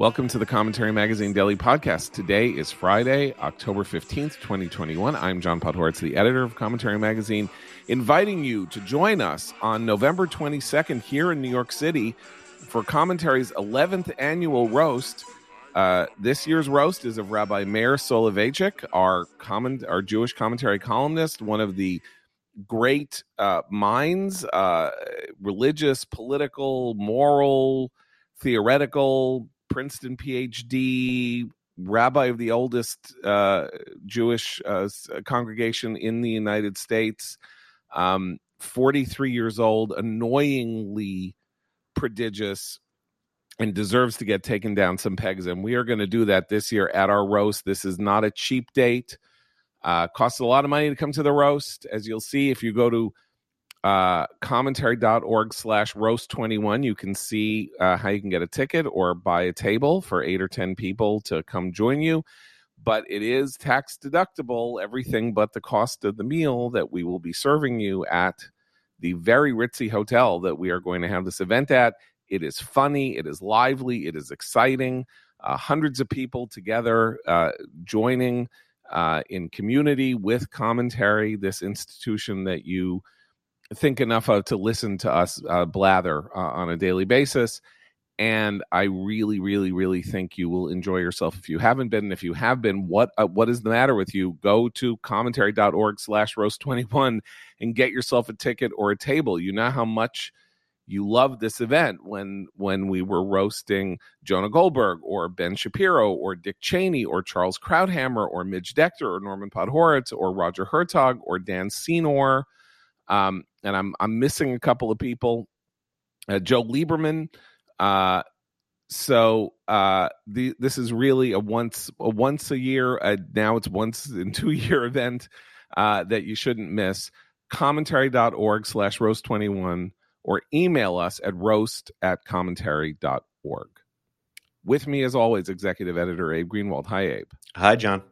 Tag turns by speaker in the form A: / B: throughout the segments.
A: Welcome to the Commentary Magazine Daily Podcast. Today is Friday, October 15th, 2021. I'm John Podhoretz, the editor of Commentary Magazine, inviting you to join us on November 22nd here in New York City for Commentary's 11th annual roast. Uh, this year's roast is of Rabbi Meir Soloveichik, our, comment, our Jewish commentary columnist, one of the great uh, minds, uh, religious, political, moral, theoretical, Princeton PhD, rabbi of the oldest uh, Jewish uh, congregation in the United States, um, 43 years old, annoyingly prodigious, and deserves to get taken down some pegs. And we are going to do that this year at our roast. This is not a cheap date. Uh, costs a lot of money to come to the roast. As you'll see, if you go to uh, commentary.org slash roast 21 you can see uh, how you can get a ticket or buy a table for eight or ten people to come join you. But it is tax deductible everything but the cost of the meal that we will be serving you at the very ritzy hotel that we are going to have this event at. It is funny it is lively it is exciting. Uh, hundreds of people together uh, joining uh, in community with commentary this institution that you think enough of to listen to us uh, blather uh, on a daily basis. And I really, really, really think you will enjoy yourself. If you haven't been, if you have been, what uh, what is the matter with you? Go to commentary.org slash roast 21 and get yourself a ticket or a table. You know how much you loved this event when when we were roasting Jonah Goldberg or Ben Shapiro or Dick Cheney or Charles Krauthammer or Midge Decter or Norman Podhoretz or Roger Hertog or Dan Senor um, and I'm I'm missing a couple of people. Uh, Joe Lieberman. Uh, so uh, the, this is really a once a once a year. Uh, now it's once in two year event uh, that you shouldn't miss. Commentary.org slash roast twenty one or email us at roast at commentary.org. With me, as always, executive editor Abe Greenwald. Hi, Abe.
B: Hi, John.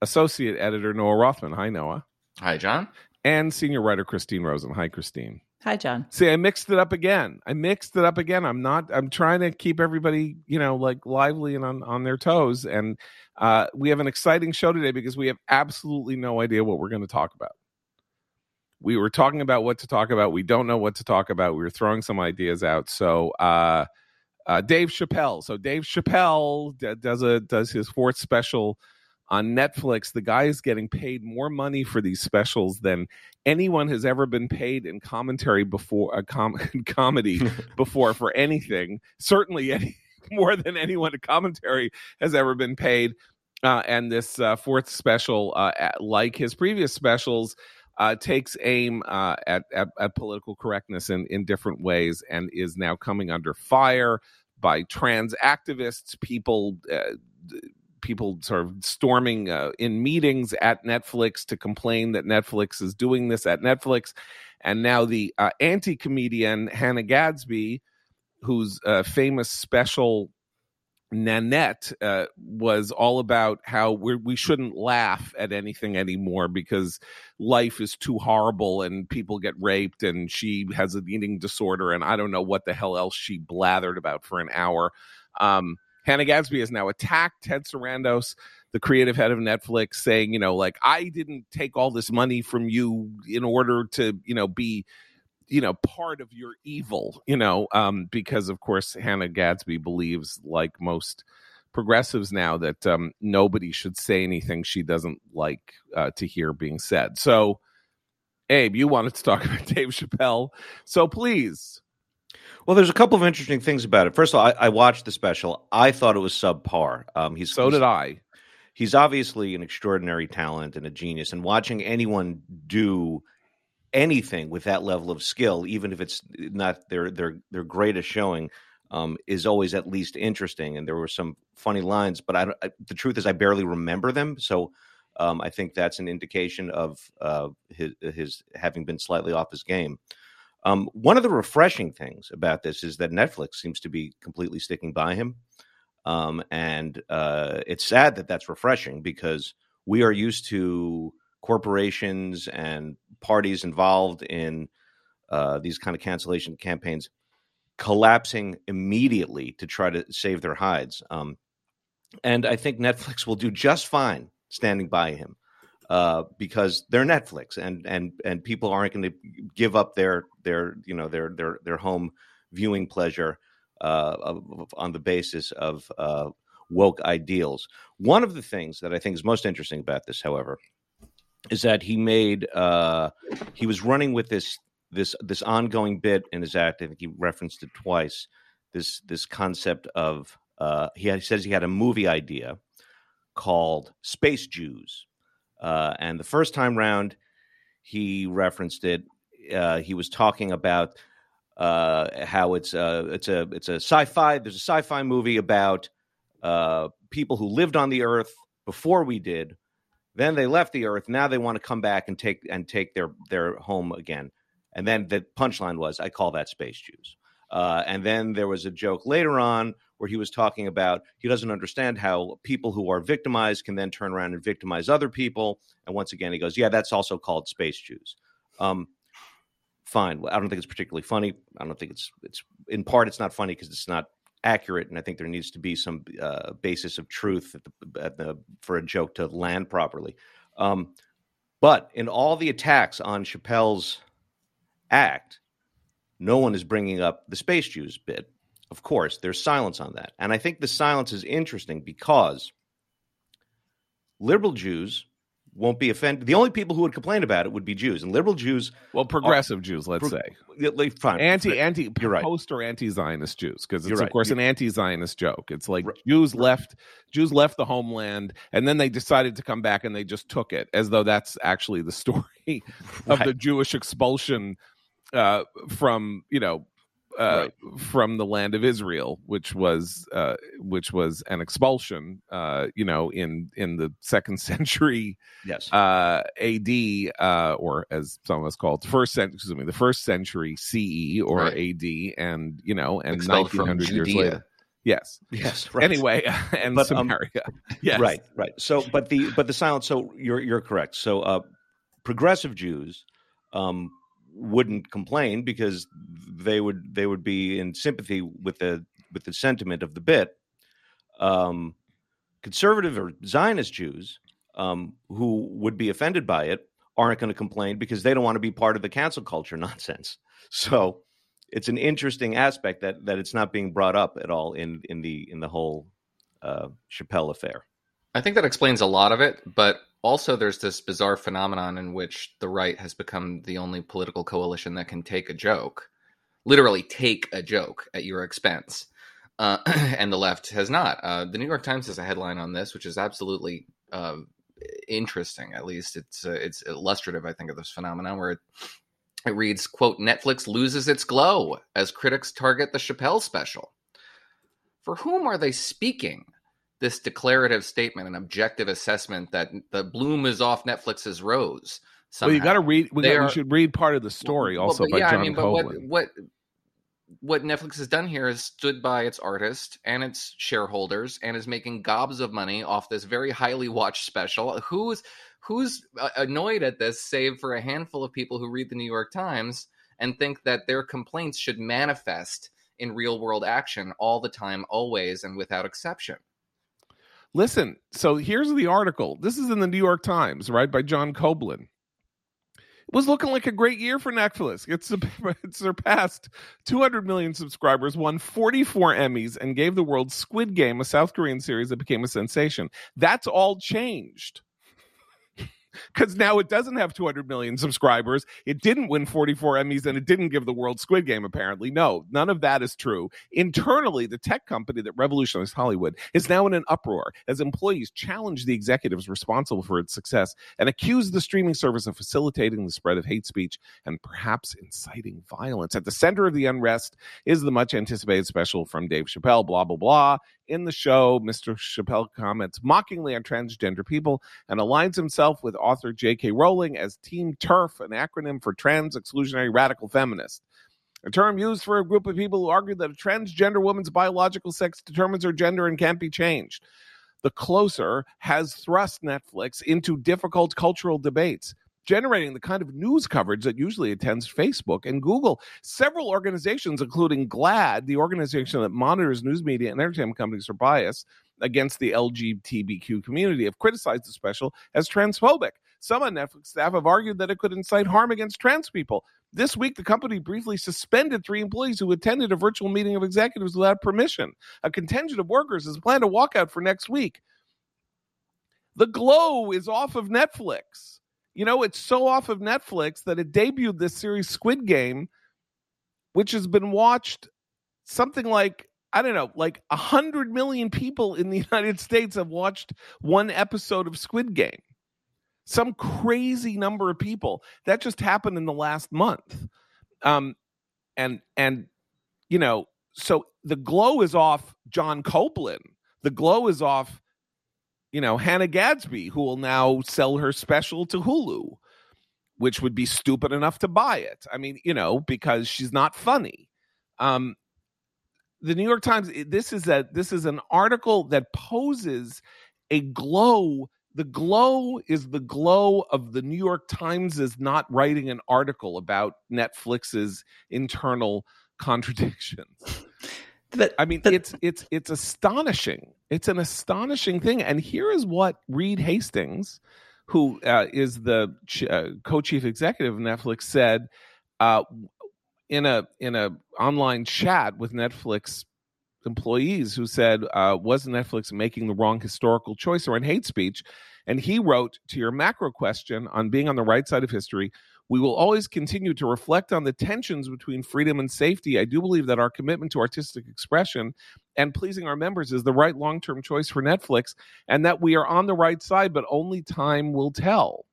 A: Associate editor Noah Rothman. Hi, Noah.
C: Hi, John
A: and senior writer Christine Rosen. Hi, Christine.
D: Hi, John.
A: See, I mixed it up again. I mixed it up again. I'm not. I'm trying to keep everybody, you know, like lively and on on their toes. And uh, we have an exciting show today because we have absolutely no idea what we're going to talk about. We were talking about what to talk about. We don't know what to talk about. We were throwing some ideas out. So, uh, uh, Dave Chappelle. So Dave Chappelle d- does a does his fourth special on Netflix, the guy is getting paid more money for these specials than anyone has ever been paid in commentary before, a uh, com- comedy before for anything. Certainly, any, more than anyone in commentary has ever been paid. Uh, and this uh, fourth special, uh, at, like his previous specials, uh, takes aim uh, at, at, at political correctness in in different ways, and is now coming under fire by trans activists, people people sort of storming uh, in meetings at Netflix to complain that Netflix is doing this at Netflix. And now the uh, anti comedian Hannah Gadsby, whose uh, famous special Nanette uh, was all about how we're, we shouldn't laugh at anything anymore because life is too horrible and people get raped and she has an eating disorder and I don't know what the hell else she blathered about for an hour. Um, Hannah Gadsby has now attacked Ted Sarandos, the creative head of Netflix, saying, you know, like, I didn't take all this money from you in order to, you know, be, you know, part of your evil, you know, um, because of course Hannah Gadsby believes, like most progressives now, that um, nobody should say anything she doesn't like uh, to hear being said. So, Abe, you wanted to talk about Dave Chappelle. So please
B: well, there's a couple of interesting things about it. First of all, I, I watched the special. I thought it was subpar. Um, he's
A: so did I.
B: He's obviously an extraordinary talent and a genius. And watching anyone do anything with that level of skill, even if it's not their their their greatest showing, um, is always at least interesting. And there were some funny lines, but I, I the truth is I barely remember them. So um, I think that's an indication of uh, his his having been slightly off his game. Um, one of the refreshing things about this is that Netflix seems to be completely sticking by him. Um, and uh, it's sad that that's refreshing because we are used to corporations and parties involved in uh, these kind of cancellation campaigns collapsing immediately to try to save their hides. Um, and I think Netflix will do just fine standing by him uh, because they're Netflix, and and and people aren't going to give up their their you know their their their home viewing pleasure uh, of, on the basis of uh, woke ideals. One of the things that I think is most interesting about this, however, is that he made uh, he was running with this this this ongoing bit in his act. I think he referenced it twice. This this concept of uh, he, had, he says he had a movie idea called Space Jews, uh, and the first time round he referenced it. Uh, he was talking about uh, how it's a uh, it's a it's a sci-fi. There's a sci-fi movie about uh, people who lived on the Earth before we did. Then they left the Earth. Now they want to come back and take and take their their home again. And then the punchline was, I call that space Jews. Uh, and then there was a joke later on where he was talking about he doesn't understand how people who are victimized can then turn around and victimize other people. And once again, he goes, Yeah, that's also called space Jews. Um, fine. I don't think it's particularly funny. I don't think it's it's in part it's not funny because it's not accurate, and I think there needs to be some uh, basis of truth at the, at the, for a joke to land properly. Um, but in all the attacks on Chappelle's act, no one is bringing up the space Jews bit. Of course, there's silence on that. And I think the silence is interesting because liberal Jews won't be offended. The only people who would complain about it would be Jews and liberal Jews.
A: Well, progressive are, Jews, let's pro-
B: say. Fine.
A: Anti, anti, you're right. post or anti-Zionist Jews, because it's right. of course you're, an anti-Zionist joke. It's like right. Jews left, Jews left the homeland, and then they decided to come back, and they just took it, as though that's actually the story of the Jewish expulsion uh, from you know uh, right. from the land of Israel, which was uh, which was an expulsion, uh, you know, in in the second century,
B: yes,
A: uh, A.D. Uh, or as some of us call it, the first century, excuse me, the first century C.E. or right. A.D. and you know, and nineteen hundred years later. Yes.
B: Yes. Right.
A: Anyway, and but, um, Samaria. Um, yes.
B: Right. Right. So, but the but the silence. So you're you're correct. So, uh, progressive Jews um, wouldn't complain because they would they would be in sympathy with the with the sentiment of the bit. Um, conservative or Zionist Jews um, who would be offended by it aren't going to complain because they don't want to be part of the cancel culture nonsense. So it's an interesting aspect that that it's not being brought up at all in in the in the whole uh, Chappelle affair.
C: I think that explains a lot of it, but also there's this bizarre phenomenon in which the right has become the only political coalition that can take a joke, literally take a joke at your expense. Uh, and the left has not. Uh, the New York Times has a headline on this, which is absolutely uh, interesting. At least it's uh, it's illustrative, I think, of this phenomenon where it, it reads, "quote Netflix loses its glow as critics target the Chappelle special." For whom are they speaking? This declarative statement, an objective assessment that the bloom is off Netflix's rose.
A: Somehow. Well, you got to read. We, got, are, we, should read part of the story well, also by yeah, John I mean, but
C: what, what what Netflix has done here is stood by its artist and its shareholders and is making gobs of money off this very highly watched special. Who's who's uh, annoyed at this, save for a handful of people who read the New York Times and think that their complaints should manifest in real world action all the time, always, and without exception.
A: Listen, so here's the article. This is in the New York Times, right, by John Koblin. It was looking like a great year for Netflix. It surpassed 200 million subscribers, won 44 Emmys, and gave the world Squid Game, a South Korean series that became a sensation. That's all changed because now it doesn't have 200 million subscribers. It didn't win 44 Emmys and it didn't give the world Squid Game, apparently. No, none of that is true. Internally, the tech company that revolutionized Hollywood is now in an uproar as employees challenge the executives responsible for its success and accuse the streaming service of facilitating the spread of hate speech and perhaps inciting violence. At the center of the unrest is the much anticipated special from Dave Chappelle, blah, blah, blah. In the show, Mr. Chappelle comments mockingly on transgender people and aligns himself with author J.K. Rowling as Team TERF, an acronym for Trans Exclusionary Radical Feminist. A term used for a group of people who argue that a transgender woman's biological sex determines her gender and can't be changed. The Closer has thrust Netflix into difficult cultural debates. Generating the kind of news coverage that usually attends Facebook and Google. Several organizations, including GLAAD, the organization that monitors news media and entertainment companies for bias against the LGBTQ community, have criticized the special as transphobic. Some on Netflix staff have argued that it could incite harm against trans people. This week, the company briefly suspended three employees who attended a virtual meeting of executives without permission. A contingent of workers has planned a walkout for next week. The Glow is off of Netflix. You know, it's so off of Netflix that it debuted this series Squid Game, which has been watched something like I don't know, like a hundred million people in the United States have watched one episode of Squid Game some crazy number of people. That just happened in the last month. Um, and and you know, so the glow is off John Koblin. The glow is off, you know, Hannah Gadsby, who will now sell her special to Hulu, which would be stupid enough to buy it. I mean, you know, because she's not funny. Um, the New York Times. This is a this is an article that poses a glow the glow is the glow of the New York Times is not writing an article about Netflix's internal contradictions. But, I mean, but, it's it's it's astonishing. It's an astonishing thing. And here is what Reed Hastings, who uh, is the ch- uh, co-chief executive of Netflix, said uh, in a in a online chat with Netflix employees who said, uh, was Netflix making the wrong historical choice or in hate speech? And he wrote to your macro question on being on the right side of history. We will always continue to reflect on the tensions between freedom and safety. I do believe that our commitment to artistic expression and pleasing our members is the right long term choice for Netflix, and that we are on the right side, but only time will tell.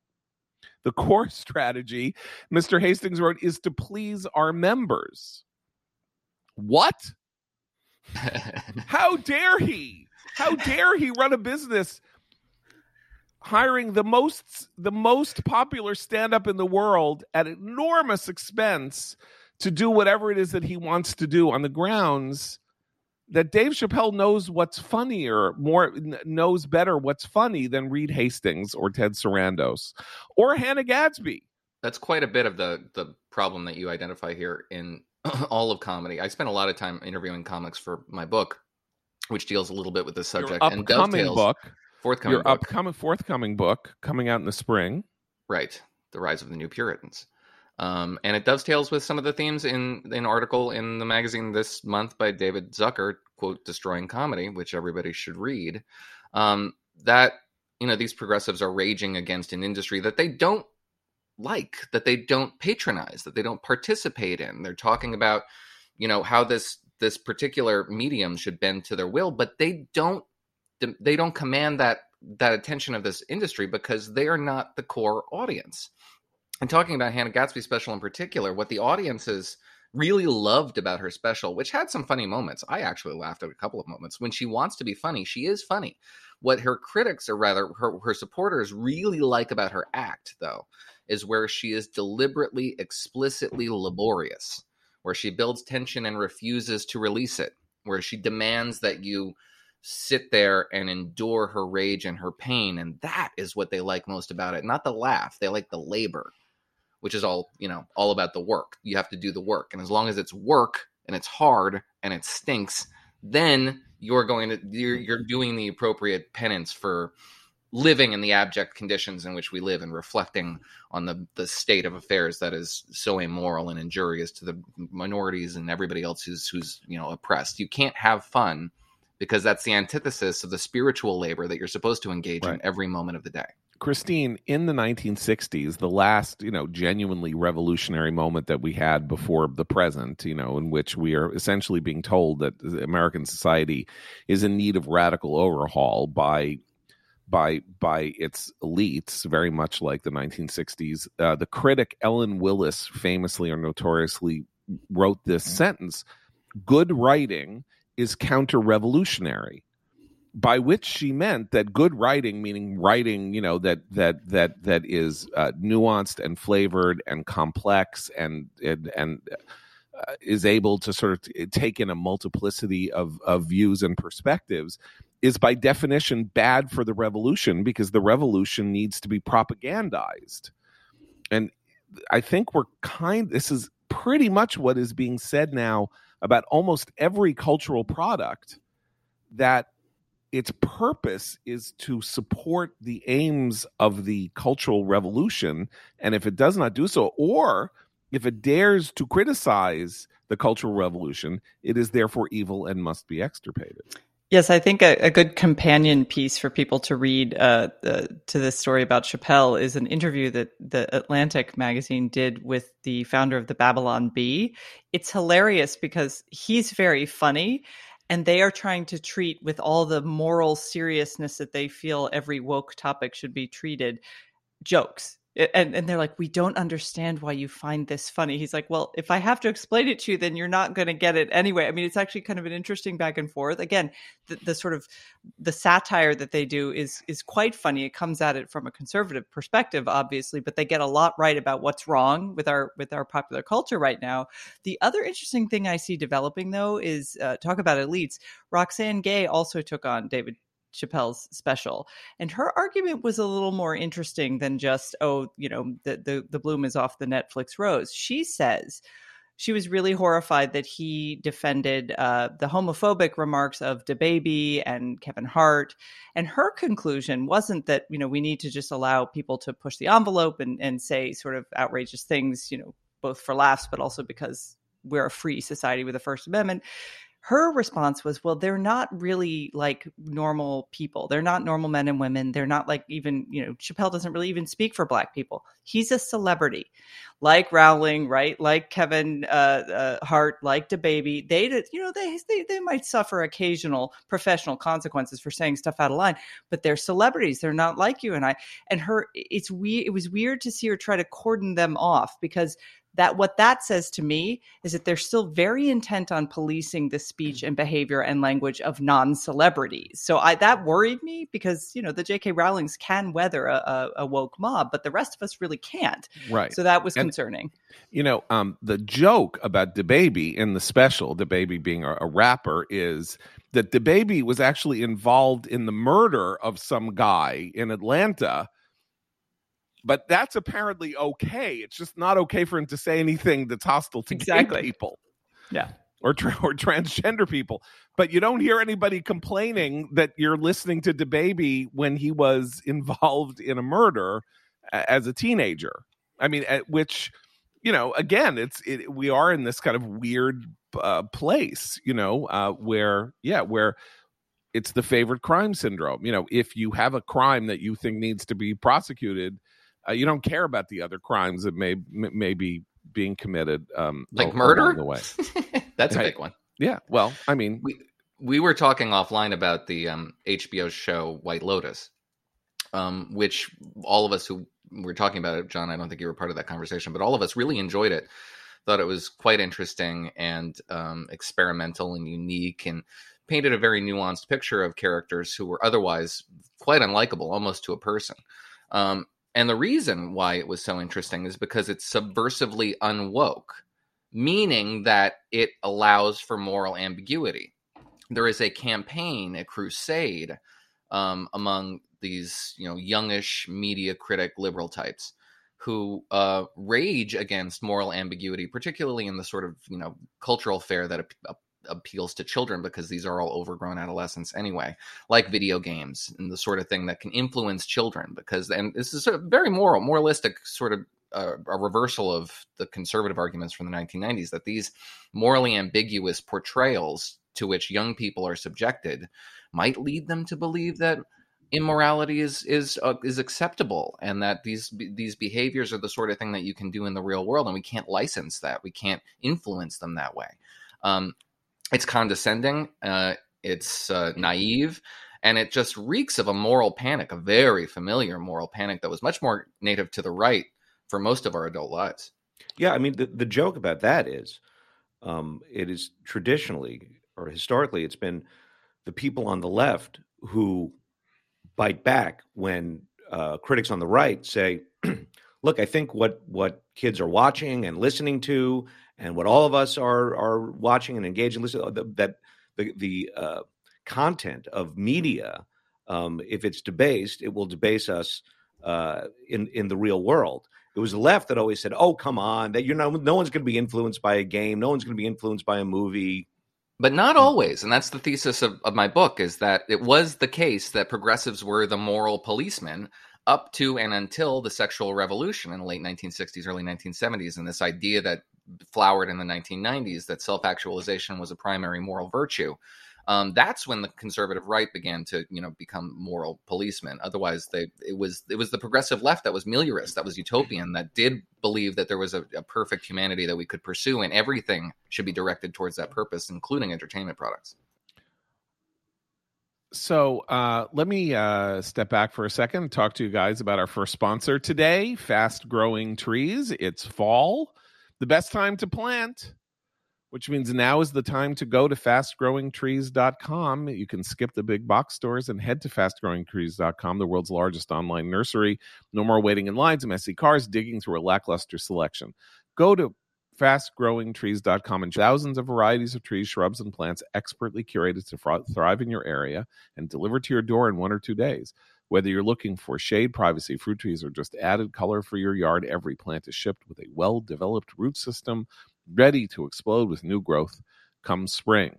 A: The core strategy, Mr. Hastings wrote, is to please our members. What? How dare he? How dare he run a business hiring the most the most popular stand up in the world at enormous expense to do whatever it is that he wants to do on the grounds that Dave Chappelle knows what's funnier, more knows better what's funny than Reed Hastings or Ted Sarandos or Hannah Gadsby.
C: That's quite a bit of the the problem that you identify here in all of comedy. I spent a lot of time interviewing comics for my book, which deals a little bit with this subject
A: Your upcoming
C: and dovetails.
A: book,
C: forthcoming
A: your
C: book.
A: upcoming forthcoming book coming out in the spring.
C: Right, the rise of the new Puritans. Um, and it dovetails with some of the themes in an article in the magazine this month by David Zucker, quote, "Destroying Comedy," which everybody should read. Um, that you know these progressives are raging against an industry that they don't like, that they don't patronize, that they don't participate in. They're talking about, you know, how this this particular medium should bend to their will, but they don't they don't command that that attention of this industry because they are not the core audience. And talking about Hannah Gadsby special in particular, what the audiences really loved about her special, which had some funny moments. I actually laughed at a couple of moments. When she wants to be funny, she is funny. What her critics, or rather her, her supporters, really like about her act, though, is where she is deliberately, explicitly laborious, where she builds tension and refuses to release it, where she demands that you sit there and endure her rage and her pain. And that is what they like most about it. Not the laugh, they like the labor, which is all, you know, all about the work. You have to do the work. And as long as it's work and it's hard and it stinks, then you're going to you're, mm-hmm. you're doing the appropriate penance for living in the abject conditions in which we live and reflecting on the, the state of affairs that is so immoral and injurious to the minorities and everybody else who's who's you know oppressed you can't have fun because that's the antithesis of the spiritual labor that you're supposed to engage right. in every moment of the day
A: Christine, in the 1960s, the last, you know, genuinely revolutionary moment that we had before the present, you know, in which we are essentially being told that American society is in need of radical overhaul by by by its elites, very much like the 1960s. Uh, the critic Ellen Willis famously or notoriously wrote this sentence: "Good writing is counter-revolutionary." By which she meant that good writing, meaning writing, you know, that that that that is uh, nuanced and flavored and complex and and, and uh, is able to sort of take in a multiplicity of of views and perspectives is by definition bad for the revolution because the revolution needs to be propagandized. and I think we're kind. This is pretty much what is being said now about almost every cultural product that its purpose is to support the aims of the cultural revolution and if it does not do so or if it dares to criticize the cultural revolution it is therefore evil and must be extirpated
D: Yes, I think a, a, good companion piece for people to read uh, to this story about Chappelle is an interview that the Atlantic magazine did with the founder of the Babylon Bee. It's hilarious because he's very funny, and they are trying to treat with all the moral seriousness that they feel every woke topic should be treated jokes and and they're like we don't understand why you find this funny. He's like well if i have to explain it to you then you're not going to get it anyway. I mean it's actually kind of an interesting back and forth. Again the, the, sort of the satire that they do is is quite funny. It comes at it from a conservative perspective obviously but they get a lot right about what's wrong with our with our popular culture right now. The other interesting thing i see developing though is uh, talk about elites. Roxane Gay also took on david Chappelle's special. And her argument was a little more interesting than just, oh, you know, the the, the bloom is off the Netflix rose. She says she was really horrified that he defended uh, the homophobic remarks of DaBaby and Kevin Hart. And her conclusion wasn't that, you know, we need to just allow people to push the envelope and, and say sort of outrageous things, you know, both for laughs, but also because we're a free society with the First Amendment her response was, well, they're not really like normal people. They're not normal men and women. They're not like even, you know, Chappelle doesn't really even speak for black people. He's a celebrity like Rowling, right? Like Kevin uh, uh, Hart, like DaBaby. They, you know, they, they, they might suffer occasional professional consequences for saying stuff out of line, but they're celebrities. They're not like you and I. And her, it's we, It was weird to see her try to cordon them off because that what that says to me is that they're still very intent on policing the speech and behavior and language of non-celebrities. So I that worried me because you know the J.K. Rowling's can weather a, a, woke mob, but the rest of us really can't.
A: Right.
D: So that was
A: and,
D: concerning.
A: You know, um, the joke about DaBaby in the special, DaBaby being a, a rapper, is that DaBaby was actually involved in the murder of some guy in Atlanta but that's apparently okay. It's just not okay for him to say anything that's hostile to exactly. gay people.
D: Yeah.
A: Or, tra- or transgender people, but you don't hear anybody complaining that you're listening to DaBaby when he was involved in a murder as a teenager. I mean, at which, you know, again, it's it, we are in this kind of weird uh, place, you know, uh, where yeah, where it's the favorite crime syndrome. You know, if you have a crime that you think needs to be prosecuted, uh, you don't care about the other crimes that may may be being committed, um,
C: like murder.
A: The way
C: that's a big one.
A: Yeah. Well, I mean,
C: we we were talking offline about the um, HBO show White Lotus, um, which all of us who were talking about it, John, I don't think you were part of that conversation, but all of us really enjoyed it. Thought it was quite interesting and um, experimental and unique, and painted a very nuanced picture of characters who were otherwise quite unlikable, almost to a person. Um, and the reason why it was so interesting is because it's subversively unwoke, meaning that it allows for moral ambiguity. There is a campaign, a crusade um, among these, you know, youngish media critic liberal types who uh, rage against moral ambiguity, particularly in the sort of you know cultural fare that appeals to children because these are all overgrown adolescents anyway, like video games and the sort of thing that can influence children. Because and this is a very moral, moralistic sort of uh, a reversal of the conservative arguments from the 1990s that these morally ambiguous portrayals to which young people are subjected might lead them to believe that immorality is is uh, is acceptable and that these these behaviors are the sort of thing that you can do in the real world and we can't license that we can't influence them that way um, it's condescending, uh, it's uh, naive, and it just reeks of a moral panic, a very familiar moral panic that was much more native to the right for most of our adult lives.
B: Yeah, I mean, the, the joke about that is um, it is traditionally or historically, it's been the people on the left who bite back when uh, critics on the right say, look, I think what what kids are watching and listening to and what all of us are are watching and engaging listening uh, that the the uh, content of media um, if it's debased it will debase us uh, in in the real world. It was the left that always said, "Oh, come on, that you're no no one's going to be influenced by a game, no one's going to be influenced by a movie."
C: But not always, and that's the thesis of, of my book is that it was the case that progressives were the moral policemen up to and until the sexual revolution in the late 1960s, early 1970s, and this idea that flowered in the 1990s that self-actualization was a primary moral virtue um, that's when the conservative right began to you know become moral policemen. Otherwise they it was it was the progressive left that was meliorist that was utopian that did believe that there was a, a perfect humanity that we could pursue and everything should be directed towards that purpose including entertainment products.
A: So uh, let me uh, step back for a second and talk to you guys about our first sponsor today fast growing trees. It's fall the best time to plant which means now is the time to go to fastgrowingtrees.com. You can skip the big box stores and head to fastgrowingtrees.com, the world's largest online nursery. No more waiting in lines, messy cars, digging through a lackluster selection. Go to fastgrowingtrees.com and thousands of varieties of trees, shrubs, and plants expertly curated to thrive in your area and delivered to your door in one or two days. Whether you're looking for shade, privacy, fruit trees, or just added color for your yard, every plant is shipped with a well developed root system ready to explode with new growth come spring.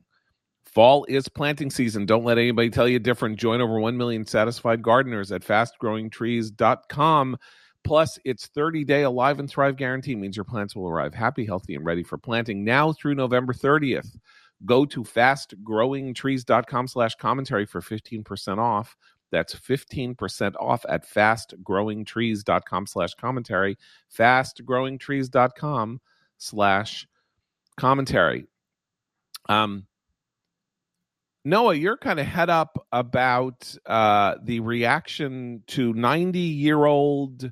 A: Fall is planting season. Don't let anybody tell you different. Join over 1 million satisfied gardeners at fastgrowingtrees.com. Plus, its 30 day Alive and Thrive guarantee means your plants will arrive happy, healthy, and ready for planting now through November 30th. Go to fastgrowingtrees.com slash commentary for 15% off. That's 15% off at fastgrowingtrees.com slash commentary. Fastgrowingtrees.com slash commentary. Um, Noah, you're kind of head up about uh, the reaction to 90 year old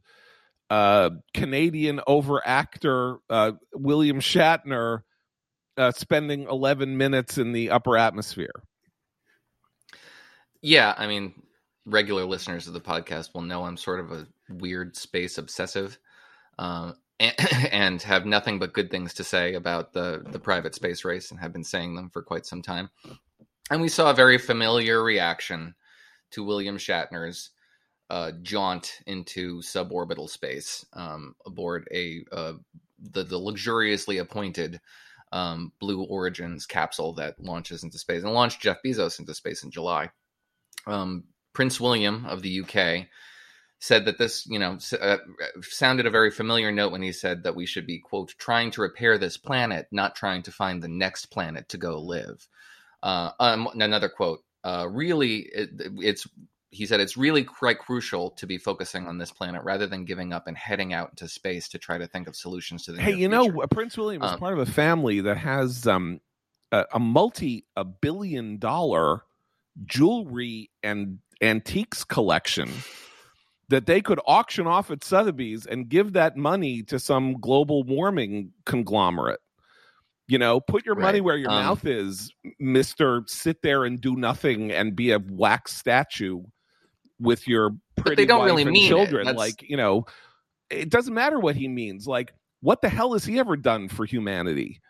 A: uh, Canadian overactor uh, William Shatner uh, spending 11 minutes in the upper atmosphere.
C: Yeah, I mean, regular listeners of the podcast will know I'm sort of a weird space obsessive. Um, and have nothing but good things to say about the the private space race and have been saying them for quite some time. And we saw a very familiar reaction to William Shatner's uh, jaunt into suborbital space um, aboard a uh, the, the luxuriously appointed um, Blue Origins capsule that launches into space and launched Jeff Bezos into space in July. Um, Prince William of the UK said that this, you know, uh, sounded a very familiar note when he said that we should be, quote, trying to repair this planet, not trying to find the next planet to go live. Uh, um, another quote, uh, really, it, it's, he said, it's really quite crucial to be focusing on this planet rather than giving up and heading out into space to try to think of solutions to the
A: Hey, you
C: future.
A: know, Prince William is
C: Um,
A: part of a family that has um, a, a multi a billion dollar jewelry and antiques collection that they could auction off at Sotheby's and give that money to some global warming conglomerate. You know, put your money where your
C: Um,
A: mouth is, Mister. Sit there and do nothing and be a wax statue with your pretty
C: don't
A: wife
C: really
A: and
C: mean
A: children. Like you know, it doesn't matter what he means. Like, what the hell has he ever done for humanity?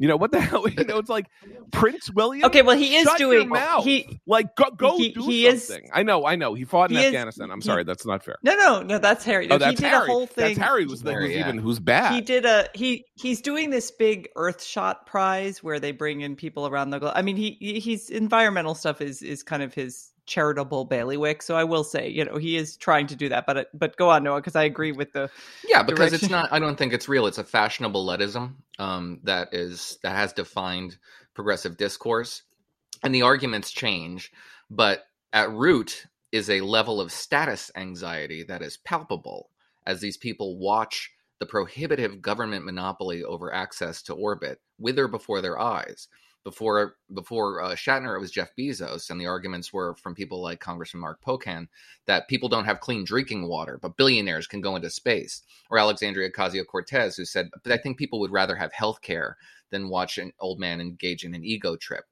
A: You know what the hell? You know, it's like Prince William.
D: Okay, well, he is
A: Shut your
D: doing.
A: mouth.
D: He
A: like go go
D: he-
A: do
D: he is-
A: something. I know, I know. He fought in
D: he is-
A: Afghanistan. I'm
D: he-
A: sorry, that's not fair.
D: no, no, no. That's Harry. Oh, no,
A: oh, that's
D: he did
A: Harry.
D: a whole thing.
A: That's Harry was the
C: Harry,
A: who's
C: yeah.
A: even who's bad.
D: He did a he. He's doing this big Earthshot prize where they bring in people around the globe. I mean, he he- he's environmental stuff is is kind of his charitable bailiwick. So I will say, you know, he is trying to do that. But but go on, Noah, because I agree with the
C: Yeah, because it's not. I don't think it's real. It's a fashionable letism um, that is that has defined progressive discourse, and the arguments change, but at root is a level of status anxiety that is palpable as these people watch the prohibitive government monopoly over access to orbit wither before their eyes. Before before uh, Shatner, it was Jeff Bezos, and the arguments were from people like Congressman Mark Pocan that people don't have clean drinking water, but billionaires can go into space. Or Alexandria Ocasio Cortez, who said, "But I think people would rather have health care than watch an old man engage in an ego trip."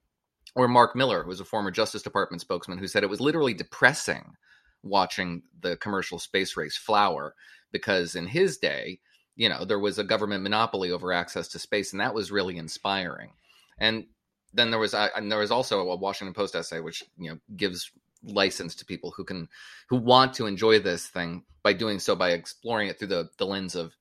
C: Or Mark Miller, who was a former Justice Department spokesman, who said it was literally depressing watching the commercial space race flower because in his day, you know, there was a government monopoly over access to space, and that was really inspiring. And then there was, and there was also a Washington Post essay which you know gives license to people who can who want to enjoy this thing by doing so by exploring it through the the lens of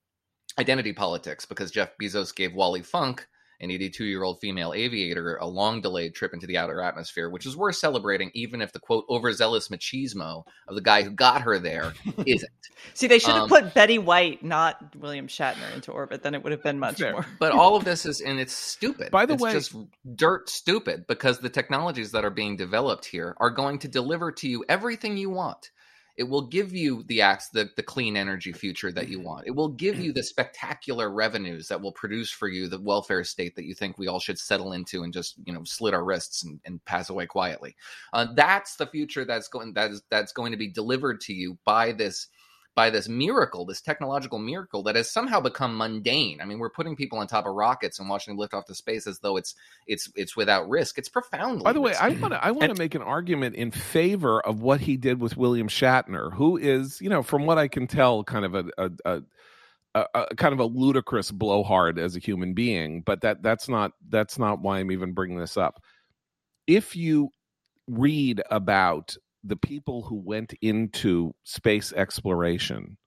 C: identity politics because Jeff Bezos gave Wally Funk an 82 year old female aviator a long delayed trip into the outer atmosphere, which is worth celebrating, even if the quote overzealous machismo of the guy who got her there isn't.
D: See, they should have um, put Betty White, not William Shatner, into orbit. Then it would have been much fair. more.
C: But all of this is, and it's stupid. By the it's way, just dirt stupid because the technologies that are being developed here are going to deliver to you everything you want. It will give you the acts, the, the clean energy future that you want. It will give you the spectacular revenues that will produce for you the welfare state that you think we all should settle into and just you know slit our wrists and, and pass away quietly. Uh, that's the future that's going that is that's going to be delivered to you by this by this miracle, this technological miracle that has somehow become mundane. I mean, we're putting people on top of rockets and watching them lift off to space as though it's it's it's without risk. It's profoundly.
A: By the way. I want to I want to make an argument in favor of what he did with William Shatner, who is, you know, from what I can tell, kind of a, a, a a, a, kind of a ludicrous blowhard as a human being, but that that's not that's not why I'm even bringing this up. If you read about the people who went into space exploration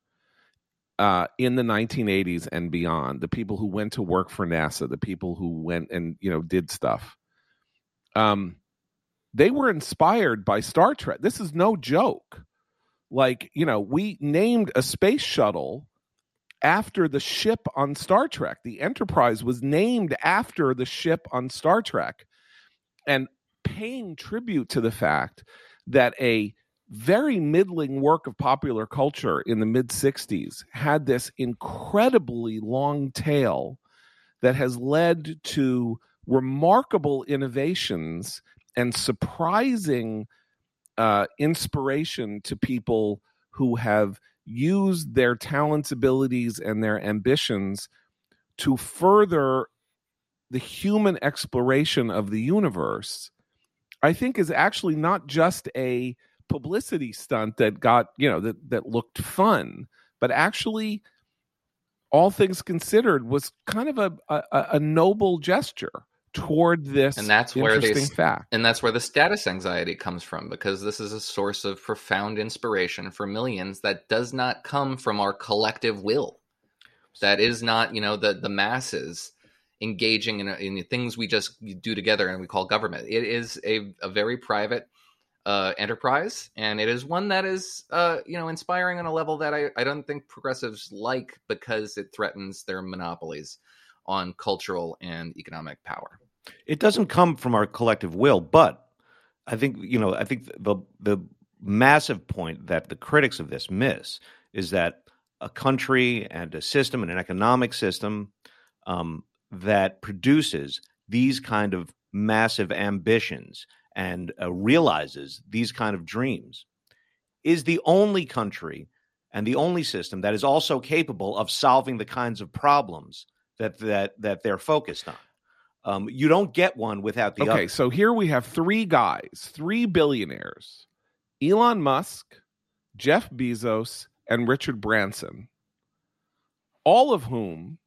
A: uh, in the 1980s and beyond, the people who went to work for NASA, the people who went and you know did stuff, um, they were inspired by Star Trek. This is no joke. Like you know, we named a space shuttle after the ship on Star Trek. The Enterprise was named after the ship on Star Trek, and paying tribute to the fact that a very middling work of popular culture in the mid 60s had this incredibly long tail that has led to remarkable innovations and surprising uh, inspiration to people who have used their talents, abilities, and their ambitions to further the human exploration of the universe I think is actually not just a publicity stunt that got, you know, that that looked fun, but actually all things considered was kind of a a, a noble gesture toward this
C: and that's
A: where
C: they
A: fact.
C: and that's where the status anxiety comes from because this is a source of profound inspiration for millions that does not come from our collective will that is not you know the the masses engaging in, in things we just do together and we call government. It is a, a very private uh, enterprise, and it is one that is, uh, you know, inspiring on a level that I, I don't think progressives like because it threatens their monopolies on cultural and economic power.
B: It doesn't come from our collective will, but I think you know, I think the the massive point that the critics of this miss is that a country and a system and an economic system um, that produces these kind of massive ambitions and uh, realizes these kind of dreams is the only country and the only system that is also capable of solving the kinds of problems that that that they're focused on. Um, you don't get one without the
A: okay,
B: other.
A: so here we have three guys, three billionaires: Elon Musk, Jeff Bezos, and Richard Branson, all of whom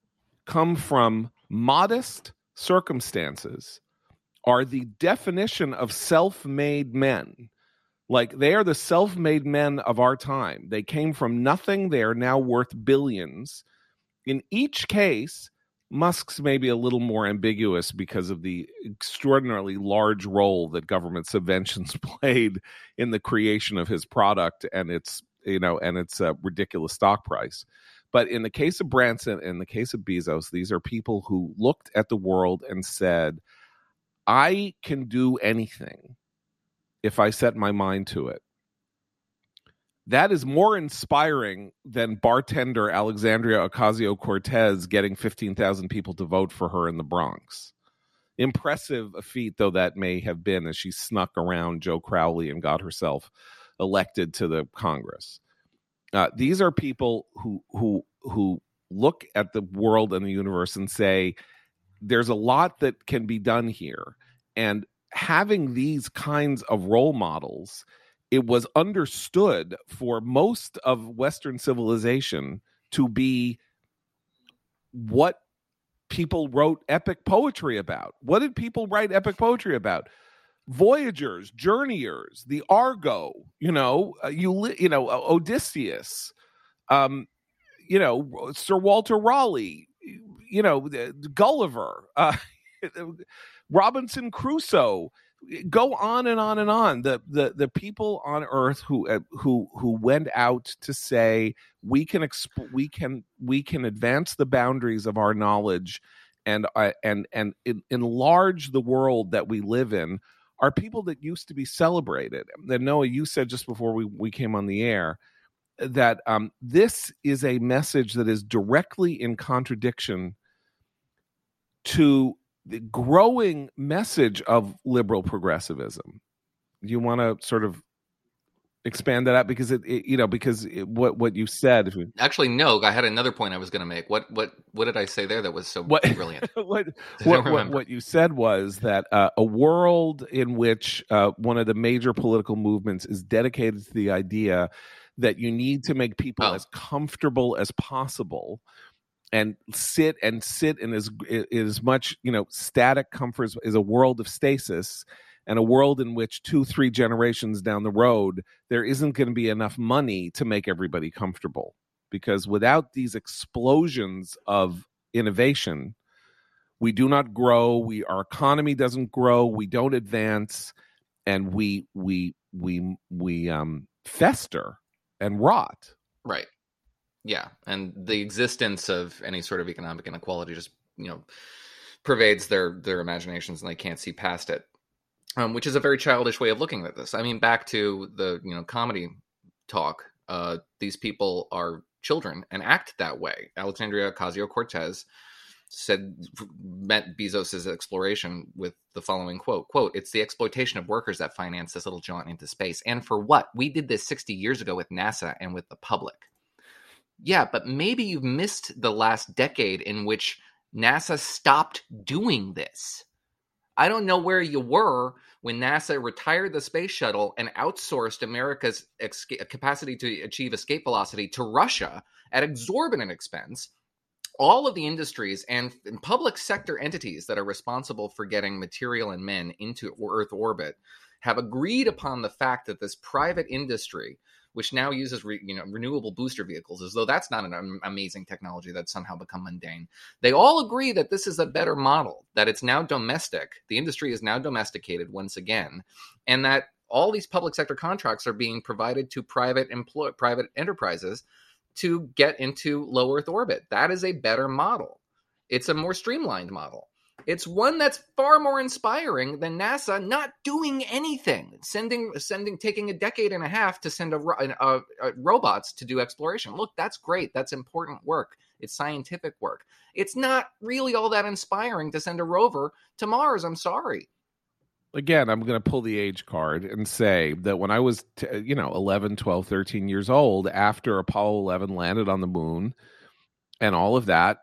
A: come from modest circumstances are the definition of self made men. Like they are the self made men of our time. They came from nothing. They are now worth billions. In each case, Musk's maybe a little more ambiguous because of the extraordinarily large role that government subventions played in the creation of his product and its you know and its uh, ridiculous stock price. But in the case of Branson, in the case of Bezos, these are people who looked at the world and said, I can do anything if I set my mind to it. That is more inspiring than bartender Alexandria Ocasio Cortez getting 15,000 people to vote for her in the Bronx. Impressive a feat though that may have been as she snuck around Joe Crowley and got herself elected to the Congress. Uh, these are people who who who look at the world and the universe and say, "There's a lot that can be done here," and having these kinds of role models, it was understood for most of Western civilization to be what people wrote epic poetry about. What did people write epic poetry about? Voyagers, journeyers, the Argo, you know, uh, you you know, Odysseus, um, you know, Sir Walter Raleigh, you know, Gulliver, uh, Robinson Crusoe. Go on and on and on. The the the people on Earth who uh, who who went out to say we can exp- we can we can advance the boundaries of our knowledge and uh, and and enlarge the world that we live in are people that used to be celebrated. That Noah, you said just before we, we came on the air that um, this is a message that is directly in contradiction to the growing message of liberal progressivism. You want to sort of expand that out because it, it you know because it, what what you said.
C: Actually no i had another point i was going to make. What what what did i say there that was so what, brilliant?
A: What what, what, what, you said was that uh, a world in which uh, one of the major political movements is dedicated to the idea that you need to make people oh. as comfortable as possible and sit and sit in as in as much you know static comfort as a world of stasis and a world in which two, three generations down the road, there isn't going to be enough money to make everybody comfortable. Because without these explosions of innovation, we do not grow. We our economy doesn't grow. We don't advance, and we we we we um, fester and rot.
C: Right. Yeah, and the existence of any sort of economic inequality just you know pervades their their imaginations, and they can't see past it um, which is a very childish way of looking at this. I mean, back to the you know comedy talk. Uh, these people are children and act that way. Alexandria Ocasio Cortez said met Bezos's exploration with the following quote quote it's the exploitation of workers that finance this little jaunt into space and for what we did this 60 years ago with NASA and with the public yeah but maybe you've missed the last decade in which NASA stopped doing this I don't know where you were when NASA retired the space shuttle and outsourced America's capacity to achieve escape velocity to Russia at exorbitant expense. All of the industries and public sector entities that are responsible for getting material and men into Earth orbit have agreed upon the fact that this private industry which now uses re, you know renewable booster vehicles as though that's not an amazing technology that's somehow become mundane. They all agree that this is a better model that it's now domestic the industry is now domesticated once again and that all these public sector contracts are being provided to private employ private enterprises to get into low earth orbit. That is a better model. It's a more streamlined model it's one that's far more inspiring than NASA not doing anything, sending sending taking a decade and a half to send a, a, a, robots to do exploration. Look, that's great. That's important work. It's scientific work. It's not really all that inspiring to send a rover to Mars. I'm sorry.
A: Again, I'm going to pull the age card and say that when I was, t- you know, 11, 12, 13 years old, after Apollo 11 landed on the moon and all of that,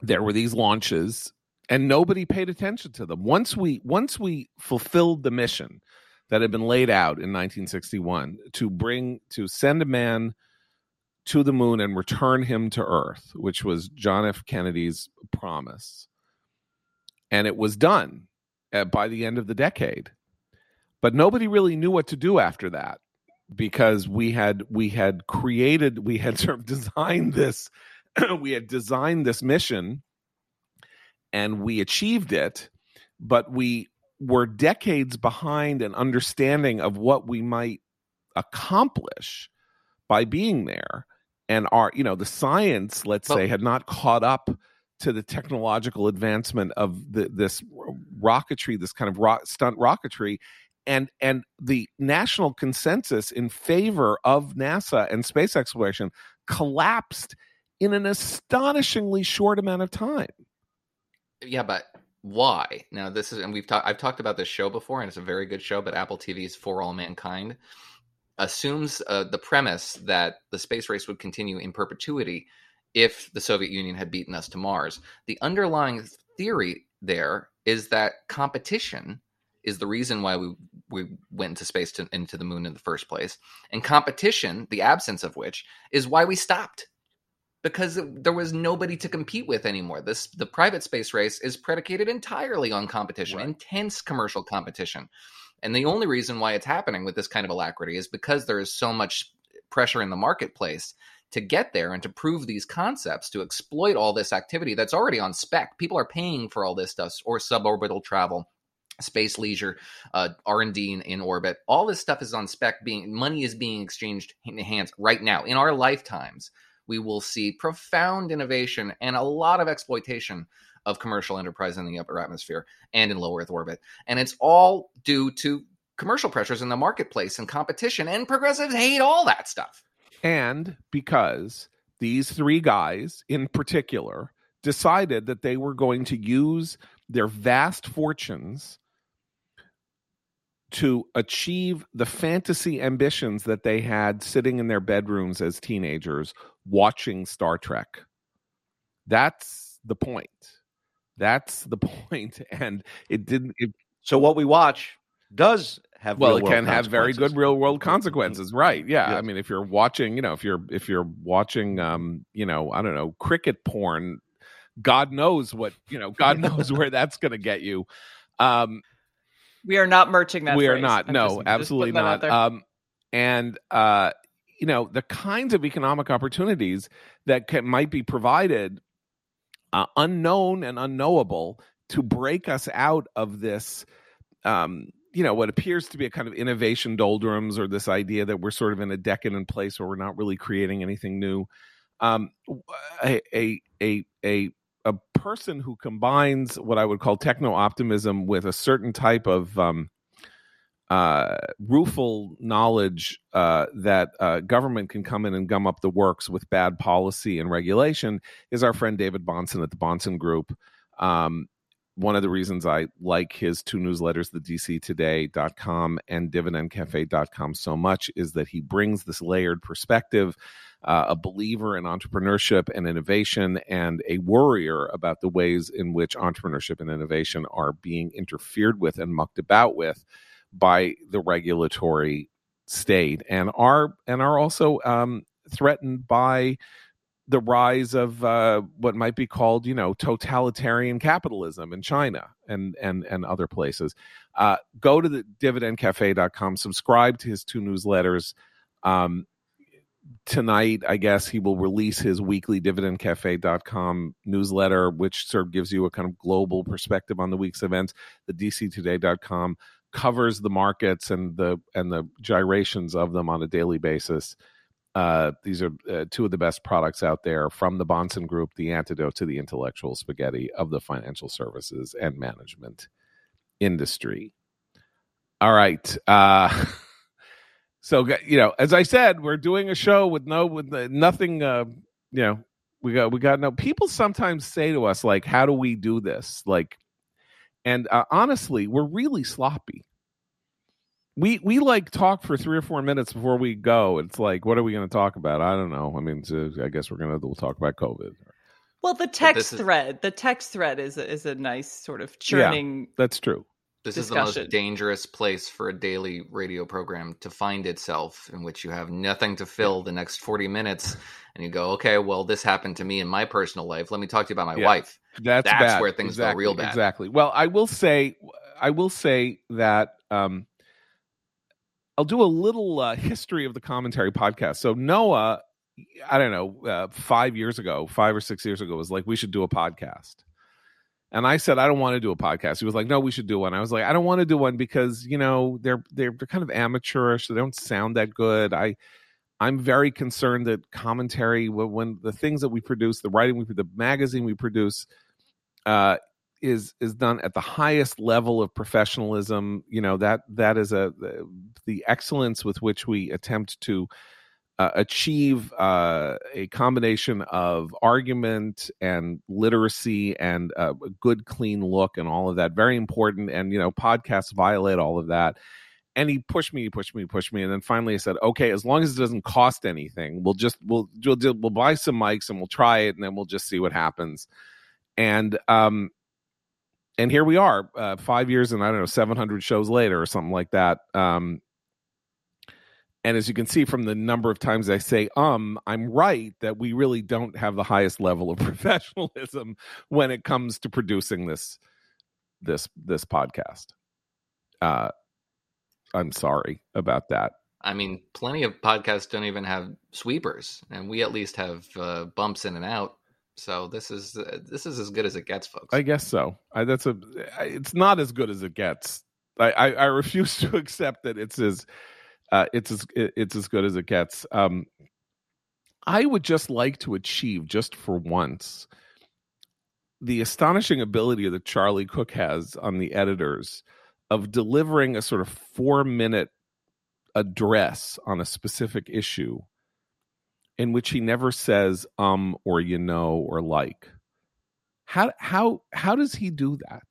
A: there were these launches and nobody paid attention to them. Once we once we fulfilled the mission that had been laid out in 1961 to bring to send a man to the moon and return him to Earth, which was John F. Kennedy's promise, and it was done uh, by the end of the decade. But nobody really knew what to do after that because we had we had created we had sort of designed this we had designed this mission and we achieved it, but we were decades behind an understanding of what we might accomplish by being there. And our, you know, the science, let's say, had not caught up to the technological advancement of the, this rocketry, this kind of rock, stunt rocketry, and and the national consensus in favor of NASA and space exploration collapsed in an astonishingly short amount of time
C: yeah, but why? Now this is, and we've talked. I've talked about this show before, and it's a very good show. But Apple TV's For All Mankind assumes uh, the premise that the space race would continue in perpetuity if the Soviet Union had beaten us to Mars. The underlying theory there is that competition is the reason why we we went into space to, into the moon in the first place, and competition, the absence of which, is why we stopped because there was nobody to compete with anymore. This the private space race is predicated entirely on competition, right. intense commercial competition. And the only reason why it's happening with this kind of alacrity is because there is so much pressure in the marketplace to get there and to prove these concepts to exploit all this activity that's already on spec people are paying for all this stuff or suborbital travel space leisure uh, r&d in, in, orbit all this stuff is on spec being money is being exchanged in hands right now in our lifetimes we will see profound innovation and a lot of exploitation of commercial enterprise in the upper atmosphere and in low earth orbit. And it's all due to commercial pressures in the marketplace and competition and progressives hate all that stuff.
A: And because these three guys in particular decided that they were going to use their vast fortunes to achieve the fantasy ambitions that they had sitting in their bedrooms as teenagers watching Star Trek. That's the point. That's the point. And it didn't. It,
B: so what we watch does have
A: well, it can have very good real world consequences, right? Yeah. yeah. I mean, if you're watching, you know, if you're if you're watching, um, you know, I don't know, cricket porn, God knows what you know. God knows where that's going to get you. Um,
D: we are not merching that.
A: We
D: phrase.
A: are not. I'm no, just, absolutely just not. Um, and uh, you know the kinds of economic opportunities that can, might be provided, uh, unknown and unknowable, to break us out of this. Um, you know what appears to be a kind of innovation doldrums or this idea that we're sort of in a decadent place where we're not really creating anything new um, a, a a a person who combines what I would call techno optimism with a certain type of um, uh, rueful knowledge uh, that uh, government can come in and gum up the works with bad policy and regulation is our friend David Bahnsen at the Bahnsen Group. Um, one of the reasons I like his two newsletters, the dctoday.com and dividendcafe.com, so much is that he brings this layered perspective uh, a believer in entrepreneurship and innovation, and a worrier about the ways in which entrepreneurship and innovation are being interfered with and mucked about with by the regulatory state, and are and are also um, threatened by the rise of uh, what might be called, you know, totalitarian capitalism in China and and and other places. Uh, go to the dividendcafe.com, subscribe to his two newsletters. Um, tonight, I guess he will release his weekly dividendcafe.com newsletter, which sort of gives you a kind of global perspective on the week's events. The dctoday.com covers the markets and the and the gyrations of them on a daily basis. Uh, these are uh, two of the best products out there from the Bahnsen Group, the antidote to the intellectual spaghetti of the financial services and management industry. All right. Uh, So you know, as I said, we're doing a show with no with nothing. Uh, you know, we got we got no. People sometimes say to us like, "How do we do this?" Like, and uh, honestly, we're really sloppy. We we like talk for three or four minutes before we go. It's like, what are we going to talk about? I don't know. I mean, so I guess we're gonna we'll talk about COVID.
D: Well, the text is, thread, the text thread is a, is a nice sort of churning.
A: Yeah, that's true.
C: This discussion. is the most dangerous place for a daily radio program to find itself, in which you have nothing to fill the next 40 minutes. And you go, okay, well, this happened to me in my personal life. Let me talk to you about my yeah, wife.
A: That's,
C: that's
A: bad.
C: where things
A: exactly,
C: go real bad.
A: Exactly. Well, I will say, I will say that um, I'll do a little uh, history of the commentary podcast. So Noah, I don't know, uh, five years ago, five or six years ago, was like, we should do a podcast. And I said, I don't want to do a podcast. He was like, No, we should do one. I was like, I don't want to do one because you know they're they're they're kind of amateurish. They don't sound that good. I I'm very concerned that commentary when the things that we produce, the writing we the magazine we produce, uh, is is done at the highest level of professionalism. You know that that is a the, the excellence with which we attempt to uh, achieve uh, a combination of argument and literacy and a good clean look and all of that very important and you know podcasts violate all of that. And he pushed me he pushed me he pushed me and then finally i said okay as long as it doesn't cost anything we'll just we'll we'll, we'll buy some mics and we'll try it and then we'll just see what happens. And um and here we are uh, five years and i don't know 700 shows later or something like that um And as you can see from the number of times I say um, I'm right that we really don't have the highest level of professionalism when it comes to producing this this this podcast. Uh I'm sorry about that.
C: I mean, plenty of podcasts don't even have sweepers, and we at least have uh, bumps in and out. So this is uh, this is as good as it gets, folks.
A: I guess so. I, that's a. It's not as good as it gets. I, I, I refuse to accept that it's as uh, it's as it's as good as it gets. Um, I would just like to achieve, just for once, the astonishing ability that Charlie Cook has on the editors of delivering a sort of four minute address on a specific issue in which he never says um or you know or like how how how does he do that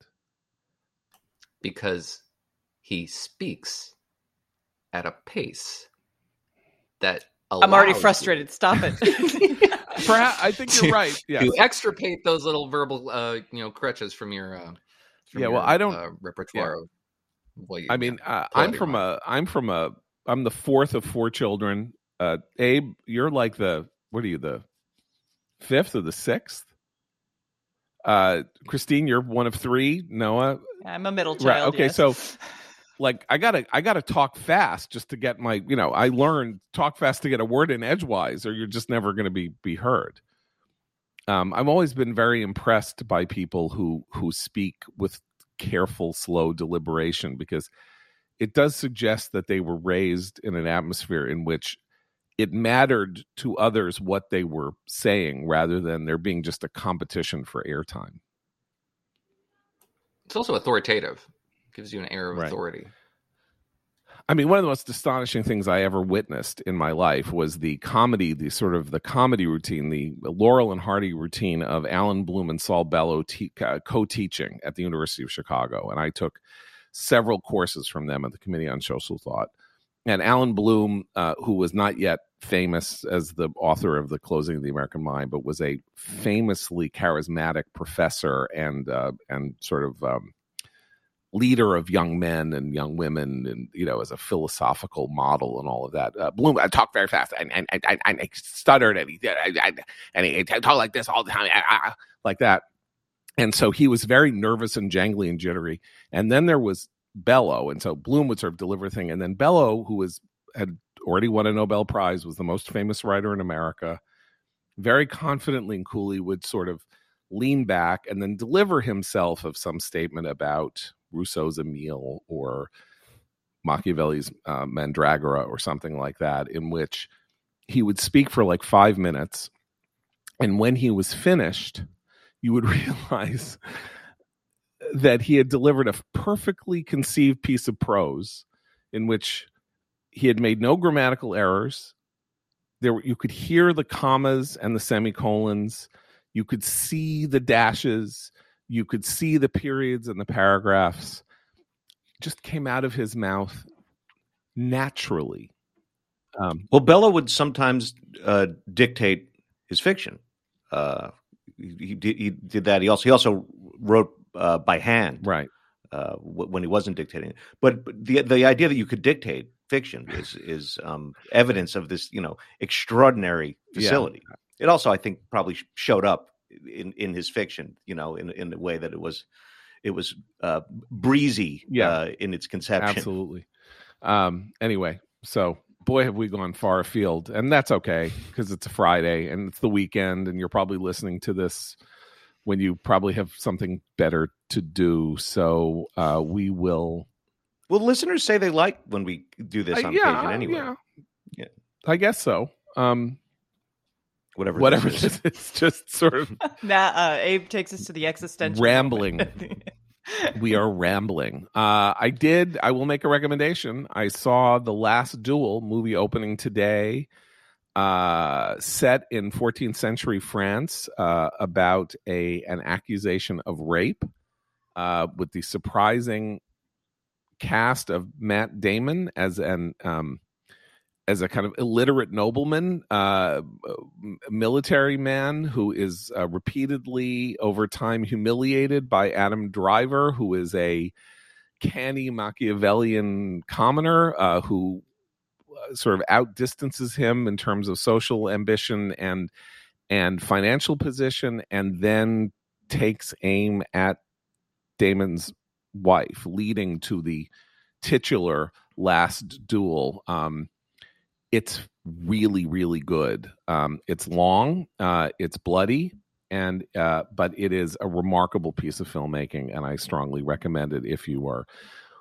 C: because he speaks at a pace that
D: I'm already
C: allows you
D: frustrated. Stop it.
A: Perhaps I think you're right. Yeah.
C: to extirpate those little verbal, uh, you know, crutches from your, uh, from
A: Yeah, well,
C: your,
A: I don't-
C: uh, repertoire. Of what you,
A: I mean, uh, I'm from
C: mind.
A: a I'm from a I'm the fourth of four children. Uh Abe, you're like the what are you the fifth or the sixth? Uh Christine, you're one of three. Noah,
D: I'm a middle child.
A: Right,
D: child.
A: okay,
D: yes.
A: so- like I gotta I gotta talk fast just to get my you know I learned talk fast to get a word in edgewise or you're just never going to be be heard. Um, I've always been very impressed by people who who speak with careful, slow deliberation because it does suggest that they were raised in an atmosphere in which it mattered to others what they were saying rather than there being just a competition for airtime.
C: it's also authoritative. Gives you an air of
A: Right.
C: authority.
A: I mean, one of the most astonishing things I ever witnessed in my life was the comedy, the sort of the comedy routine, the Laurel and Hardy routine of Allan Bloom and Saul Bellow te- uh, co-teaching at the University of Chicago, and I took several courses from them at the Committee on Social Thought. And Allan Bloom, uh, who was not yet famous as the author of the Closing of the American Mind, but was a famously charismatic professor and uh, and sort of um, leader of young men and young women and you know as a philosophical model and all of that uh, bloom i talk very fast and and, and, and i stuttered and he I, and he, talked like this all the time like that. And so he was very nervous and jangly and jittery. And then there was bellow and so bloom would sort of deliver thing. And then bellow who was had already won a nobel prize was the most famous writer in america very confidently and coolly would sort of lean back and then deliver himself of some statement about Rousseau's Emile or Machiavelli's uh, Mandragola or something like that, in which he would speak for like five minutes. And when he was finished, you would realize that he had delivered a perfectly conceived piece of prose in which he had made no grammatical errors. There, you could hear the commas and the semicolons. You could see the dashes you could see the periods and the paragraphs just came out of his mouth naturally um,
B: Well, Bellow would sometimes uh, dictate his fiction. Uh, he, he did, he did that. He also he also wrote uh, by hand
A: right
B: uh, when he wasn't dictating. it. But, but the the idea that you could dictate fiction is is um, evidence of this you know extraordinary
A: Yeah.
B: facility. It also, I think, probably showed up in in his fiction. You know, in in the way that it was it was uh, breezy
A: Yeah.
B: uh, in its conception.
A: absolutely um, anyway so boy have we gone far afield and that's okay because it's a friday and it's the weekend and you're probably listening to this when you probably have something better to do so uh, we will
B: Well, listeners say they like when we do this on
A: yeah,
B: occasion anyway.
A: yeah.
B: Yeah.
A: i guess so um,
B: Whatever,
A: whatever
B: this is.
A: this is just sort of
D: Now, uh, Abe takes us to the existential
A: Rambling. we are rambling. Uh, I did. I will make a recommendation. I saw the Last Duel movie opening today, uh, set in 14th century France, uh, about a an accusation of rape, uh, with the surprising cast of Matt Damon as an um, as a kind of illiterate nobleman, uh, military man who is uh, repeatedly over time humiliated by Adam Driver, who is a canny Machiavellian commoner uh, who uh, sort of outdistances him in terms of social ambition and and financial position, and then takes aim at Damon's wife, leading to the titular last duel. Um, it's really, really good. Um, it's long, uh, it's bloody, and uh, but it is a remarkable piece of filmmaking, and I strongly recommend it if you are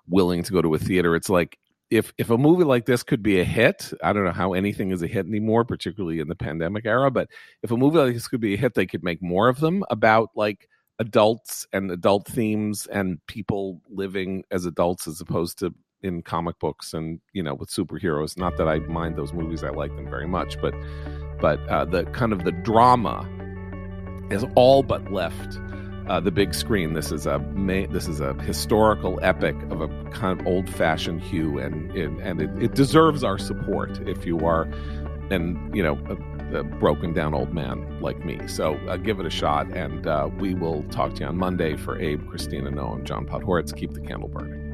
A: willing to go to a theater. It's like if if a movie like this could be a hit, I don't know how anything is a hit anymore, particularly in the pandemic era. But if a movie like this could be a hit, they could make more of them about like adults and adult themes and people living as adults as opposed to in comic books and you know with superheroes not that i mind those movies i like them very much but but uh, the kind of the drama is all but left uh, the big screen this is a this is a historical epic of a kind of old fashioned hue and and it, it deserves our support if you are and you know a broken down old man like me. So uh, give it a shot, and uh, we will talk to you on Monday for Abe, Christina Noam, John Podhoretz. Keep the candle burning.